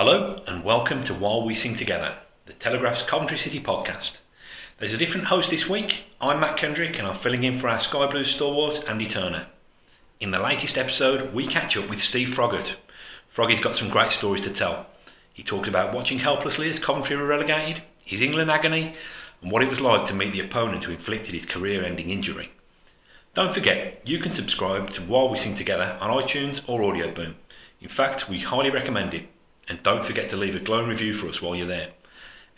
Hello and welcome to While We Sing Together, the Telegraph's Coventry City podcast. There's a different host this week. I'm Matt Kendrick and I'm filling in for our Sky Blues stalwart Andy Turner. In the latest episode, we catch up with Steve Froggatt. Froggy's got some great stories to tell. He talked about watching helplessly as Coventry were relegated, his England agony, and what it was like to meet the opponent who inflicted his career ending injury. Don't forget, you can subscribe to While We Sing Together on iTunes or Audio Boom. In fact, we highly recommend it. And don't forget to leave a glowing review for us while you're there.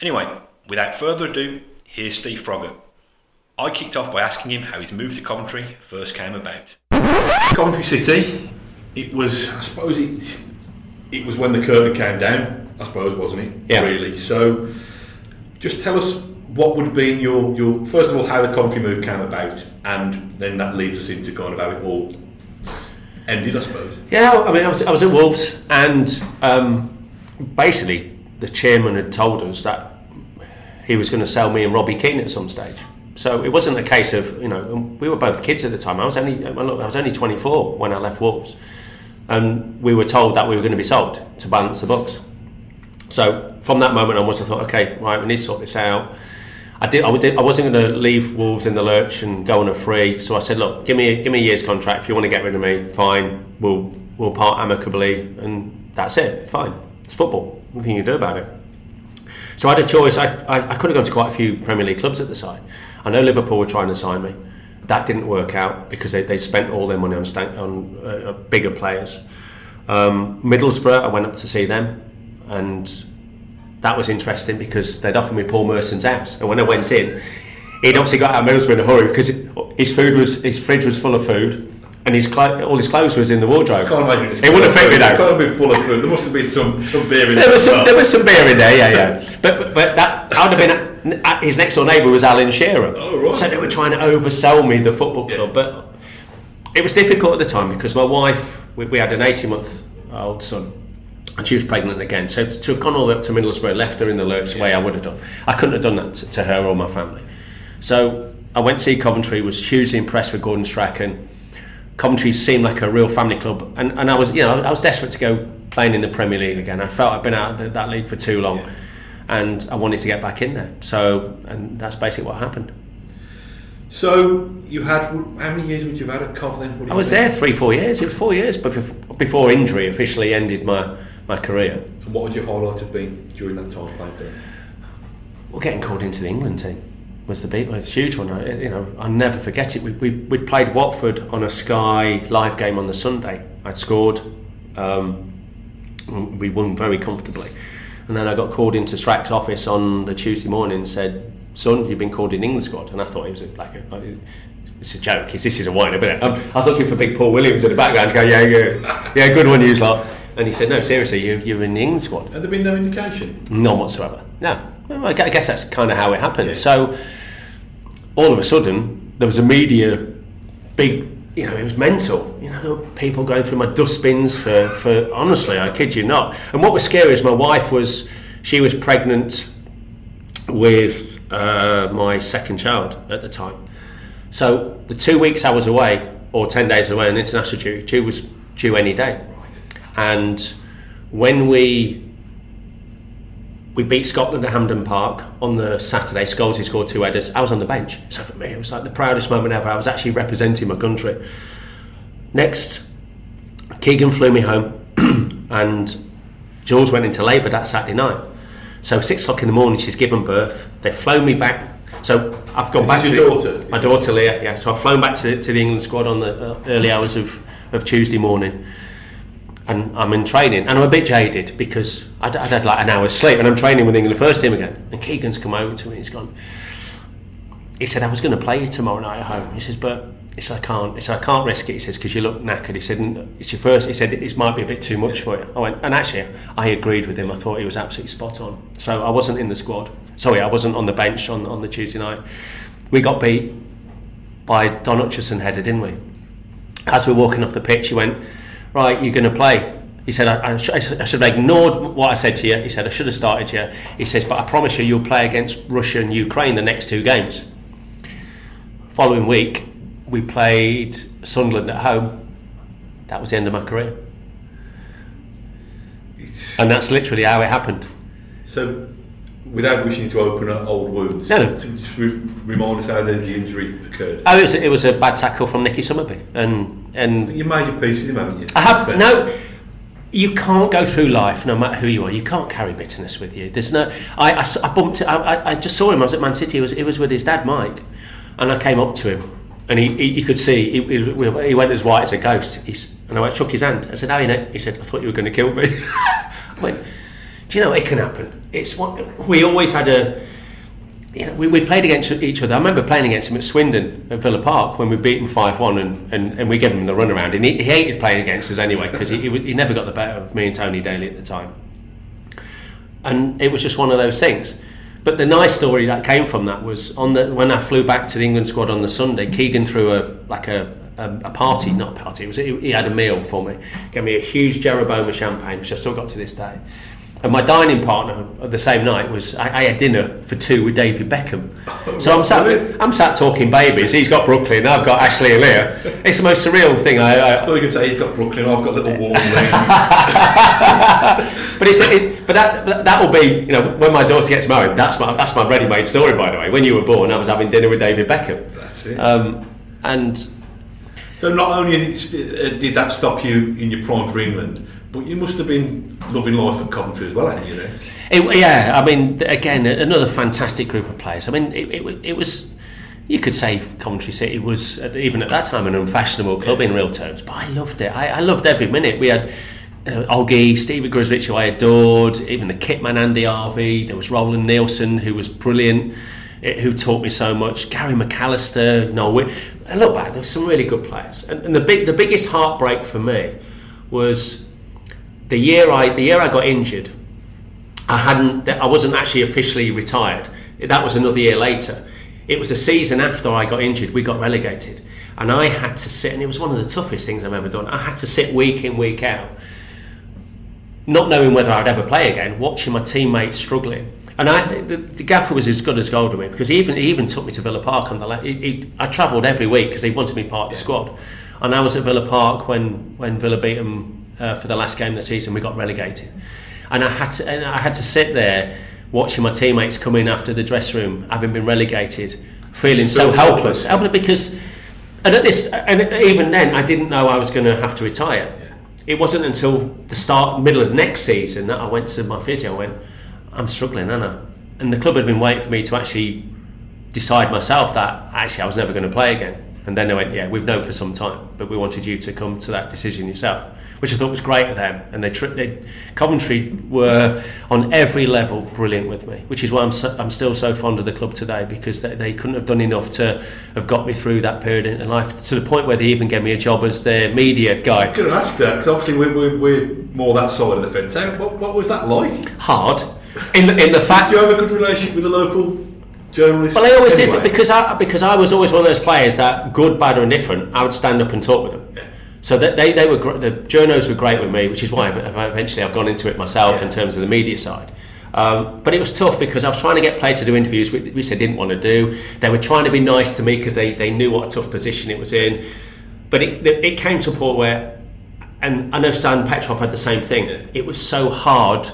Anyway, without further ado, here's Steve Froggatt. I kicked off by asking him how his move to Coventry first came about. Coventry City, it was, I suppose it, it was when the curtain came down, I suppose, wasn't it? Yeah. Really. So, just tell us what would have been your, your, first of all, how the Coventry move came about, and then that leads us into kind of how it all ended, I suppose. Yeah, I mean, I was, I was at Wolves, and um, basically the chairman had told us that he was going to sell me and Robbie Keane at some stage. So it wasn't a case of you know we were both kids at the time. I was only I was only 24 when I left Wolves, and we were told that we were going to be sold to balance the books. So from that moment onwards, I thought, okay, right, we need to sort this out. I did. I, did, I wasn't going to leave Wolves in the lurch and go on a free. So I said, look, give me a, give me a year's contract. If you want to get rid of me, fine. We'll we'll part amicably, and that's it. Fine. It's football. Nothing you can do about it. So I had a choice. I, I, I could have gone to quite a few Premier League clubs at the side. I know Liverpool were trying to sign me. That didn't work out because they, they spent all their money on on uh, bigger players. Um, Middlesbrough, I went up to see them, and that was interesting because they'd offered me Paul Merson's house, and when I went in, he'd obviously got out of Middlesbrough in a hurry because his food was his fridge was full of food, and his clo- all his clothes was in the wardrobe. Can't imagine it's it wouldn't fit me. It can't have been full of food. There must have been some, some beer in There it. was some, well. there was some beer in there, yeah, yeah. But but, but that I would have been his next door neighbour was Alan Shearer. Oh, right. So they were trying to oversell me the football club, but it was difficult at the time because my wife we, we had an eighteen month old son. And she was pregnant again, so to, to have gone all the way up to Middlesbrough, left her in the lurch the way I would have done, I couldn't have done that to, to her or my family. So I went to see Coventry, was hugely impressed with Gordon Strachan. Coventry seemed like a real family club, and, and I was you know I was desperate to go playing in the Premier League again. I felt I'd been out of the, that league for too long, and I wanted to get back in there. So and that's basically what happened. So, you had, how many years would you have had at Cov then? What do you I was there three four years. It was four years, but before, before injury officially ended my my career. And what would your highlight have been during that time playing for? Well, getting called into the England team was the a huge one. I, you know, I'll never forget it. We, we we played Watford on a Sky live game on the Sunday. I'd scored. Um, we won very comfortably, and then I got called into Strack's office on the Tuesday morning and said, "Son, you've been called in England squad." And I thought it was a, like a. It's a joke. 'cause This is a wind up, isn't it? I was looking for Big Paul Williams in the background. to Go, yeah, yeah, yeah, good one, you lot. And he said, "No, seriously, you, you're in the England squad." Had there been no indication? None whatsoever. No. Well, I I guess that's kind of how it happened. Yeah. So, all of a sudden, there was a media big, you know, it was mental. You know, there were people going through my dustbins for, for honestly, I kid you not. And what was scary is my wife was, she was pregnant with uh, my second child at the time. So, the two weeks I was away, or 10 days away on international duty, she was due any day. And when we we beat Scotland at Hampden Park on the Saturday. Scholes he scored two headers. I was on the bench, so for me it was like the proudest moment ever. I was actually representing my country. Next, Keegan flew me home, and Jules went into labour that Saturday night. So six o'clock in the morning, she's given birth. They've flown me back. So I've gone Is back to your the- daughter? my daughter Leah. Yeah, so I've flown back to, to the England squad on the uh, early hours of, of Tuesday morning and I'm in training, and I'm a bit jaded because I'd, I'd had like an hour's sleep, and I'm training with England first team again. And Keegan's come over to me, he's gone. He said I was going to play you tomorrow night at home. He says, but he said, I can't. He said, I can't risk it. He says, because you look knackered. He said, it's your first. He said, this might be a bit too much for you. I went, and actually, I agreed with him. I thought he was absolutely spot on. So I wasn't in the squad. Sorry, I wasn't on the bench on, on the Tuesday night. We got beat by Don Hutchison header, didn't we? As we were walking off the pitch, he went, right, you're going to play. He said, I, I, sh- I should have ignored what I said to you. He said, I should have started you. He says, but I promise you, you'll play against Russia and Ukraine the next two games. Following week, we played Sunderland at home. That was the end of my career. And that's literally how it happened. So, without wishing to open up old wounds, No, no. to just re- remind us how the, the injury occurred. Oh, it was, it was a bad tackle from Nicky Summerbee. And, and You made your peace with him, haven't you? I have no. You can't go through life, no matter who you are. You can't carry bitterness with you. There's no. I, I I bumped. I, I- I just saw him. I was at Man City. He was, he was with his dad, Mike, and I came up to him, and he, he you could see he, he, he went as white as a ghost. He's, and I went, shook his hand. I said, "How are you know?" He said, "I thought you were going to kill me." I went, "Do you know it can happen? It's what we always had a." you know, we, we played against each other. I remember playing against him at Swindon at Villa Park when we beat him 5 1 and, and, and we gave him the runaround. And he, he hated playing against us anyway because he, he, he never got the better of me and Tony Daley at the time. And it was just one of those things. But the nice story that came from that was on the when I flew back to the England squad on the Sunday, Keegan threw a like a, a, a party, not a party. It was he, he had a meal for me, gave me a huge Jeroboam of champagne, which I still got to this day. And my dining partner the same night was I, I had dinner for two with David Beckham. So I'm sat I'm sat talking babies. He's got Brooklyn, I've got Ashley and Leah. It's the most surreal thing. I, I I, thought you could say he's got Brooklyn, I've got little warm but it's it, but that that will be you know when my daughter gets married. That's my that's my ready-made story by the way. When you were born, I was having dinner with David Beckham. That's it. Um, and so not only is it st- uh, did that stop you in your prime for England, but you must have been loving life at Coventry as well, hadn't you? Then? It, yeah, I mean, again, another fantastic group of players. I mean, it, it, it was, you could say Coventry City was, even at that time, an unfashionable club in real terms, but I loved it. I, I loved every minute. We had uh, Oggy, Stevie Ogrizovic, who I adored, even the kitman Andy Harvey, there was Roland Nilsson, who was brilliant, eh, who taught me so much, Gary McAllister, Noel Witt. I look back, there were some really good players. And, and the, big, the biggest heartbreak for me was the year I, the year I got injured. I hadn't. I wasn't actually officially retired. That was another year later. It was a season after I got injured. We got relegated, and I had to sit. And it was one of the toughest things I've ever done. I had to sit week in, week out, not knowing whether I'd ever play again, watching my teammates struggling. And I, the, the gaffer was as good as gold with me because he even he even took me to Villa Park on the. He, he, I travelled every week because he wanted me part of the squad, and I was at Villa Park when when Villa beat them uh, for the last game of the season. We got relegated, and I had to and I had to sit there watching my teammates come in after the dress room, having been relegated, feeling so helpless, helpless. because. And at this, and even then, I didn't know I was going to have to retire. It wasn't until the start, middle of next season that I went to my physio. and went, I'm struggling, Anna, and the club had been waiting for me to actually decide myself that actually I was never going to play again. And then they went, yeah, we've known for some time, but we wanted you to come to that decision yourself, which I thought was great of them. And they, tri- they Coventry were on every level brilliant with me, which is why I'm, so, I'm still so fond of the club today because they, they couldn't have done enough to have got me through that period in life to the point where they even gave me a job as their media guy. I was going to ask that because obviously we're, we're, we're more that side of the fence. What, what was that like? Hard in the, in the fact Do you have a good relationship with the local journalists? Well, I always anyway? did because I because I was always one of those players that good, bad, or indifferent, I would stand up and talk with them. So that they, they were the journos were great with me, which is why eventually I've gone into it myself in terms of the media side. Um, but it was tough because I was trying to get players to do interviews which, they didn't want to do. They were trying to be nice to me because they, they knew what a tough position it was in. But it, it came to a point where, and I know Stan Petrov had the same thing. It was so hard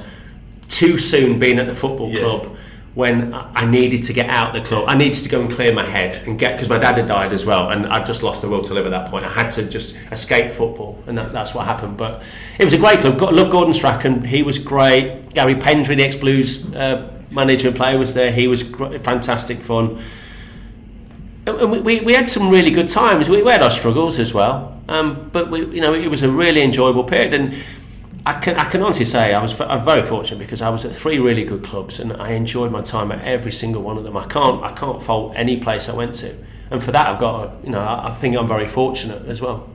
too soon being at the football Yeah. club when I needed to get out the club. I needed to go and clear my head and get because my dad had died as well, and I'd just lost the will to live at that point. I had to just escape football, and that, that's what happened. But it was a great club. Got love Gordon Strachan. He was great. Garry Pendrey, the ex Blues uh, manager and player, was there. He was gr- fantastic fun. And we, we, we had some really good times. We, we had our struggles as well, um, but we, you know it was a really enjoyable period. And I can I can honestly say I was very fortunate because I was at three really good clubs and I enjoyed my time at every single one of them. I can't I can't fault any place I went to. and for that I've got a, you know I, think I'm very fortunate as well.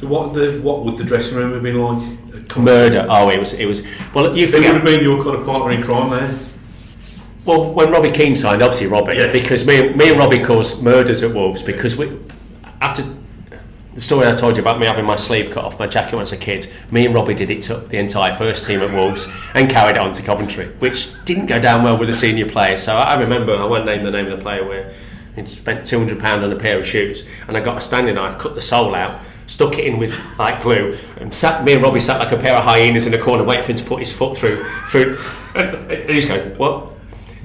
So what the what would the dressing room have been like? Murder. Oh, it was it was. Well, you it would have been your kind of partner in crime there. Well, when Robbie Keane signed, obviously Robbie, Yeah. because me, me and Robbie caused murders at Wolves because we, after the story I told you about me having my sleeve cut off my jacket when I was a kid, me and Robbie did it to the entire first team at Wolves and carried on to Coventry, which didn't go down well with the senior players. So I remember, I won't name the name of the player where he'd spent £200 on a pair of shoes and I got a standing knife, cut the sole out, stuck it in with like glue and sat me and Robbie sat like a pair of hyenas in a corner waiting for him to put his foot through through and he's going what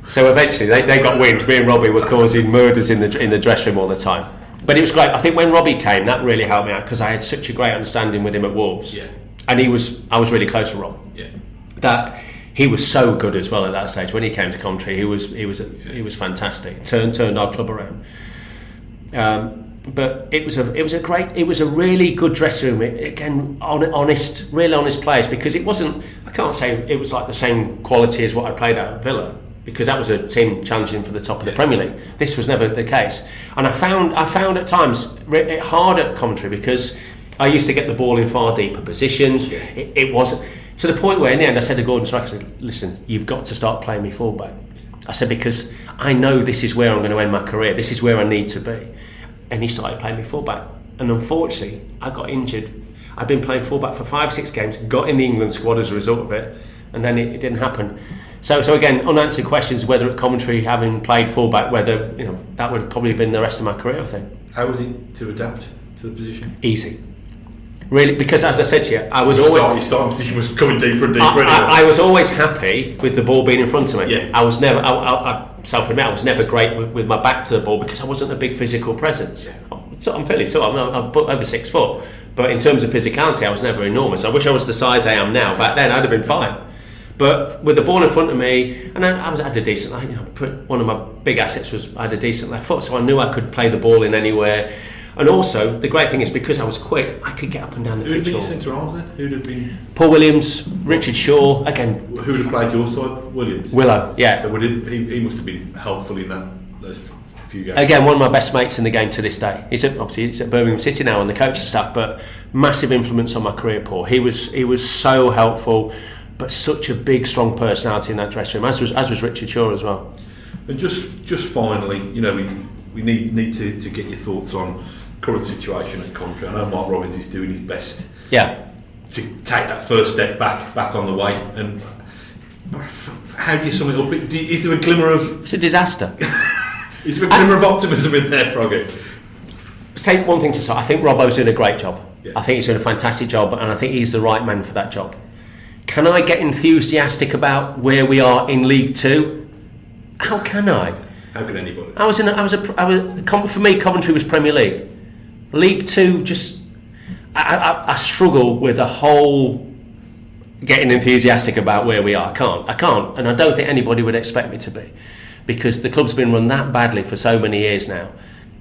so eventually they, they got wind me and Robbie were causing murders in the in the dressing room all the time but it was great. I think when Robbie came that really helped me out because I had such a great understanding with him at Wolves. Yeah. and he was I was really close to Rob. Yeah. that he was so good as well at that stage. When he came to Coventry he was he was he was fantastic. Turned turned our club around. Um, but it was a it was a great it was a really good dressing room. It- again hon- honest really honest players because it wasn't I can't say it was like the same quality as what I played at Villa because that was a team challenging for the top of the Premier League. This was never the case. And I found I found at times it hard at Coventry because I used to get the ball in far deeper positions. It, it was to the point where in the end I said to Gordon Strike I said listen you've got to start playing me fullback. I said because I know this is where I'm going to end my career. This is where I need to be. And he started playing me fullback. And unfortunately, I got injured. I'd been playing fullback for five, six games, got in the England squad as a result of it, and then it, it didn't happen. So, so again, unanswered questions whether at Coventry, having played fullback, whether you know that would have probably been the rest of my career. I think How was it to adapt to the position? easy, really, because as I said to you, I was Your always start- your starting position was coming deeper and deeper. I, anyway. I, I was always happy with the ball being in front of me. Yeah. I was never, I, I, I self admit, I was never great with, with my back to the ball because I wasn't a big physical presence. So I'm fairly tall, I'm, I'm over six foot, but in terms of physicality, I was never enormous. I wish I was the size I am now. Back then, I'd have been fine. But with the ball in front of me, and I, I was I had a decent. I, you know, put- one of my big assets was I had a decent left foot, so I knew I could play the ball in anywhere. And also, the great thing is because I was quick, I could get up and down the Who'd pitch. been your all- centre halves then? Who'd have been? Paul Williams, Richard Shaw, again, Who'd have played your side? Williams. Willow, yeah. So it, he, he must have been helpful in that those few games. Again, one of my best mates in the game to this day. He's at, obviously he's at Birmingham City now on the coaching staff, but massive influence on my career. Paul, he was he was so helpful, but such a big, strong personality in that dressing room. As was as was Richard Shaw as well. And just just finally, you know, we we need need to, to get your thoughts on current situation at Coventry. I know Mark Robins is doing his best Yeah, to take that first step back back on the way. And how do you sum it up? Is there a glimmer of it's a disaster. is there a glimmer of optimism in there, Froggy? Say one thing to start. I think Robbo's doing a great job. Yeah. I think he's doing a fantastic job, and I think he's the right man for that job. Can I get enthusiastic about where we are in League Two? How can I? How can anybody? I was in. A, I was a. I was for me. Coventry was Premier League. League Two. Just. I, I, I struggle with the whole getting enthusiastic about where we are. I can't. I can't, and I don't think anybody would expect me to be, because the club's been run that badly for so many years now.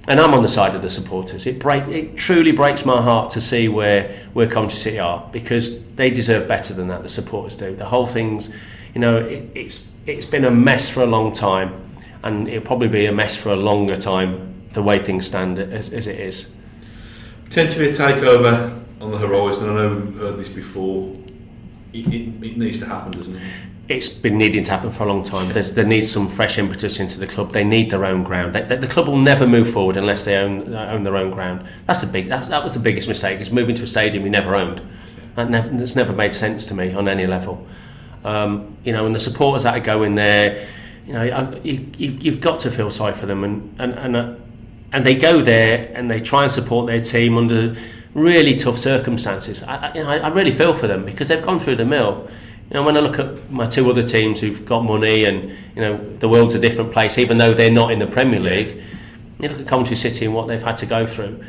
And I'm on the side of the supporters. It break. It truly breaks my heart to see where where Coventry City are because they deserve better than that. The supporters do. The whole thing's, you know, it, it's it's been a mess for a long time, and it'll probably be a mess for a longer time. The way things stand as, as it is. Potentially a takeover on the horizon. I know we've heard this before. It, it, it needs to happen, doesn't it? It's been needing to happen for a long time. There's, there needs some fresh impetus into the club. They need their own ground. They, they, the club will never move forward unless they own own their own ground. That's the big. That, that was the biggest mistake. Is moving to a stadium we never owned. That never, that's never made sense to me on any level. Um, you know, and the supporters that are going there, you know, you, you, you've got to feel sorry for them, and and and, uh, and they go there and they try and support their team under really tough circumstances. I, I, you know, I really feel for them because they've gone through the mill. You know, when I look at my two other teams who've got money and you know the world's a different place, even though they're not in the Premier League. You look at Coventry City and what they've had to go through,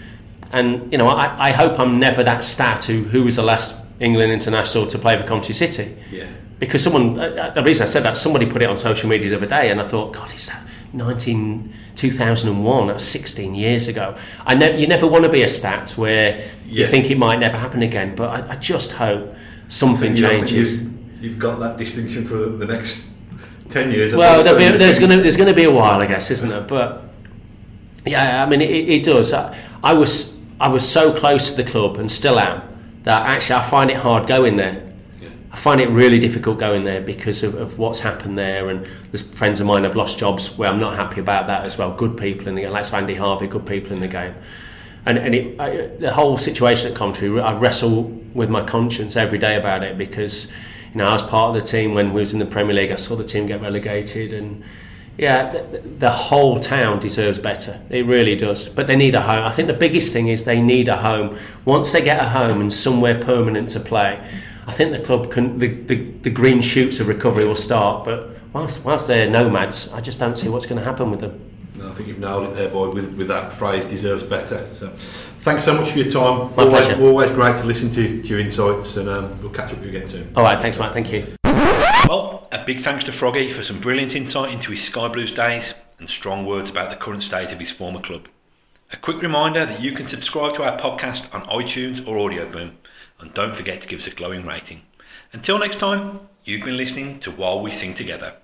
and you know I, I hope I'm never that stat who who was the last England international to play for Coventry City. Yeah. because someone uh, uh, the reason I said that somebody put it on social media the other day and I thought God is that 19 2001 that's 16 years ago. I ne- you never want to be a stat where you think it might never happen again but I, I just hope something changes you've got that distinction for the next ten years. well there'll be, there's going to there's going to be a while I guess isn't there but Yeah, I mean, it, it does. I, I was I was so close to the club and still am that actually I find it hard going there. I find it really difficult going there because of, of what's happened there, and there's friends of mine have lost jobs where I'm not happy about that as well. Good people in the game, like Andy Harvey, good people in the game, and and it, I, the whole situation at Coventry, I wrestle with my conscience every day about it because you know I was part of the team when we was in the Premier League. I saw the team get relegated, and yeah, the, the whole town deserves better. It really does. But they need a home. I think the biggest thing is they need a home. Once they get a home and somewhere permanent to play. I think the club can the, the, the green shoots of recovery will start, but whilst, whilst they're nomads, I just don't see what's going to happen with them. No, I think you've nailed it there, boy. With, with that phrase, deserves better. So, thanks so much for your time. My always, pleasure. always great to listen to, to your insights, and um, we'll catch up with you again soon. All right, thanks, Matt. Thank you. Well, a big thanks to Froggy for some brilliant insight into his Sky Blues days and strong words about the current state of his former club. A quick reminder that you can subscribe to our podcast on iTunes or Audio Boom, and don't forget to give us a glowing rating. Until next time, you've been listening to While We Sing Together.